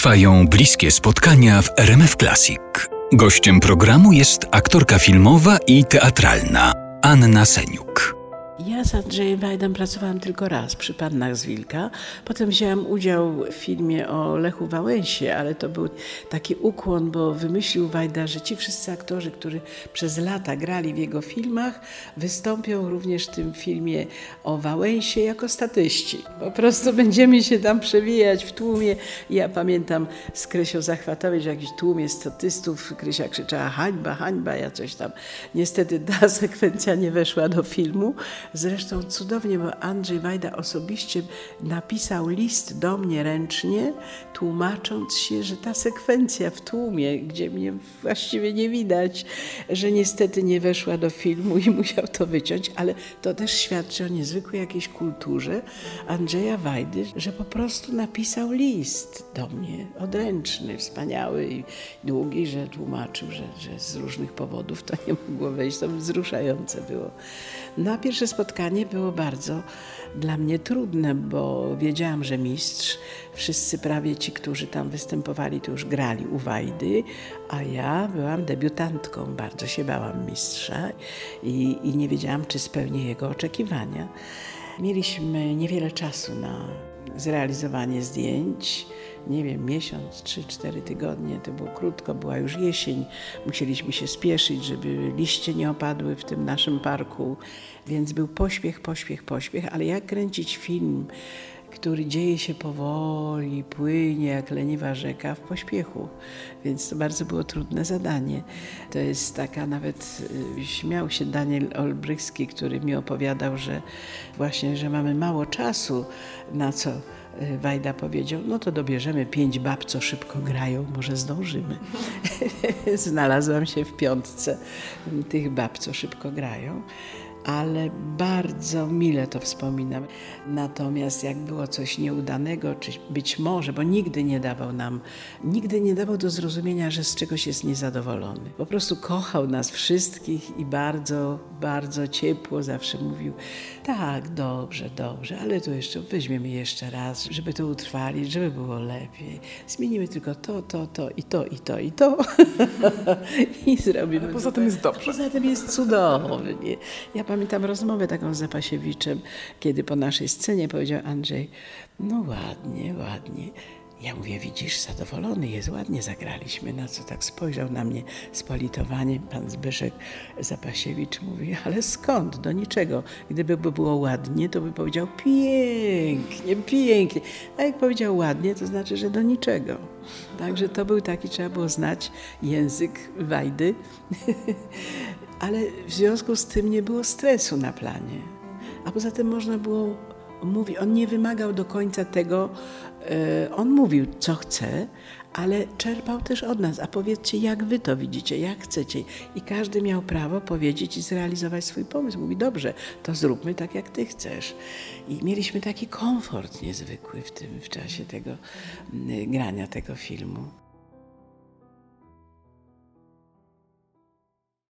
Trwają bliskie spotkania w RMF Classic. Gościem programu jest aktorka filmowa i teatralna Anna Seniuk. Ja z Andrzejem Wajdą pracowałam tylko raz przy Pannach z Wilka. Potem wzięłam udział w filmie o Lechu Wałęsie, ale to był taki ukłon, bo wymyślił Wajda, że ci wszyscy aktorzy, którzy przez lata grali w jego filmach, wystąpią również w tym filmie o Wałęsie jako statyści. Po prostu będziemy się tam przewijać w tłumie. Ja pamiętam z Krysią Zachwatowicz, jakiś tłumie statystów, Krysia krzyczała hańba, hańba, ja coś tam. Niestety ta sekwencja nie weszła do filmu. Zresztą cudownie, bo Andrzej Wajda osobiście napisał list do mnie ręcznie, tłumacząc się, że ta sekwencja w tłumie, gdzie mnie właściwie nie widać, że niestety nie weszła do filmu i musiał to wyciąć, ale to też świadczy o niezwykłej jakiejś kulturze Andrzeja Wajdy, że po prostu napisał list do mnie, odręczny, wspaniały i długi, że tłumaczył, że, że z różnych powodów to nie mogło wejść. To wzruszające było. Na pierwsze spotkanie było bardzo dla mnie trudne, bo wiedziałam, że mistrz, wszyscy prawie ci, którzy tam występowali, to już grali u Wajdy, a ja byłam debiutantką, bardzo się bałam mistrza i, i nie wiedziałam, czy spełnię jego oczekiwania. Mieliśmy niewiele czasu na zrealizowanie zdjęć. Nie wiem, miesiąc, trzy, cztery tygodnie, to było krótko, była już jesień. Musieliśmy się spieszyć, żeby liście nie opadły w tym naszym parku, więc był pośpiech, pośpiech, pośpiech, ale jak kręcić film, który dzieje się powoli, płynie jak leniwa rzeka w pośpiechu. Więc to bardzo było trudne zadanie. To jest taka nawet, y, śmiał się Daniel Olbrychski, który mi opowiadał, że właśnie, że mamy mało czasu na co y, Wajda powiedział, no to dobierzemy pięć bab, co szybko grają, może zdążymy. Znalazłam się w piątce tych bab, co szybko grają ale bardzo mile to wspominam. Natomiast jak było coś nieudanego, czy być może, bo nigdy nie dawał nam, nigdy nie dawał do zrozumienia, że z czegoś jest niezadowolony. Po prostu kochał nas wszystkich i bardzo, bardzo ciepło zawsze mówił, tak, dobrze, dobrze, ale to jeszcze weźmiemy jeszcze raz, żeby to utrwalić, żeby było lepiej. Zmienimy tylko to, to, to i to, i to, i to. I zrobimy. Ale poza tym jest dobrze. Poza tym jest cudownie. Ja pamiętam rozmowę taką z Zapasiewiczem, kiedy po naszej scenie powiedział Andrzej, no ładnie, ładnie. Ja mówię, widzisz, zadowolony jest, ładnie zagraliśmy. Na co tak spojrzał na mnie z politowaniem pan Zbyszek Zapasiewicz mówi, ale skąd? Do niczego. Gdyby było ładnie, to by powiedział pięknie, pięknie. A jak powiedział ładnie, to znaczy, że do niczego. Także to był taki, trzeba było znać język Wajdy. ale w związku z tym nie było stresu na planie. A poza tym można było mówić, on nie wymagał do końca tego, e, on mówił, co chce, ale czerpał też od nas. A powiedzcie, jak wy to widzicie, jak chcecie. I każdy miał prawo powiedzieć i zrealizować swój pomysł. Mówi, dobrze, to zróbmy tak, jak ty chcesz. I mieliśmy taki komfort niezwykły w tym w czasie tego grania tego filmu.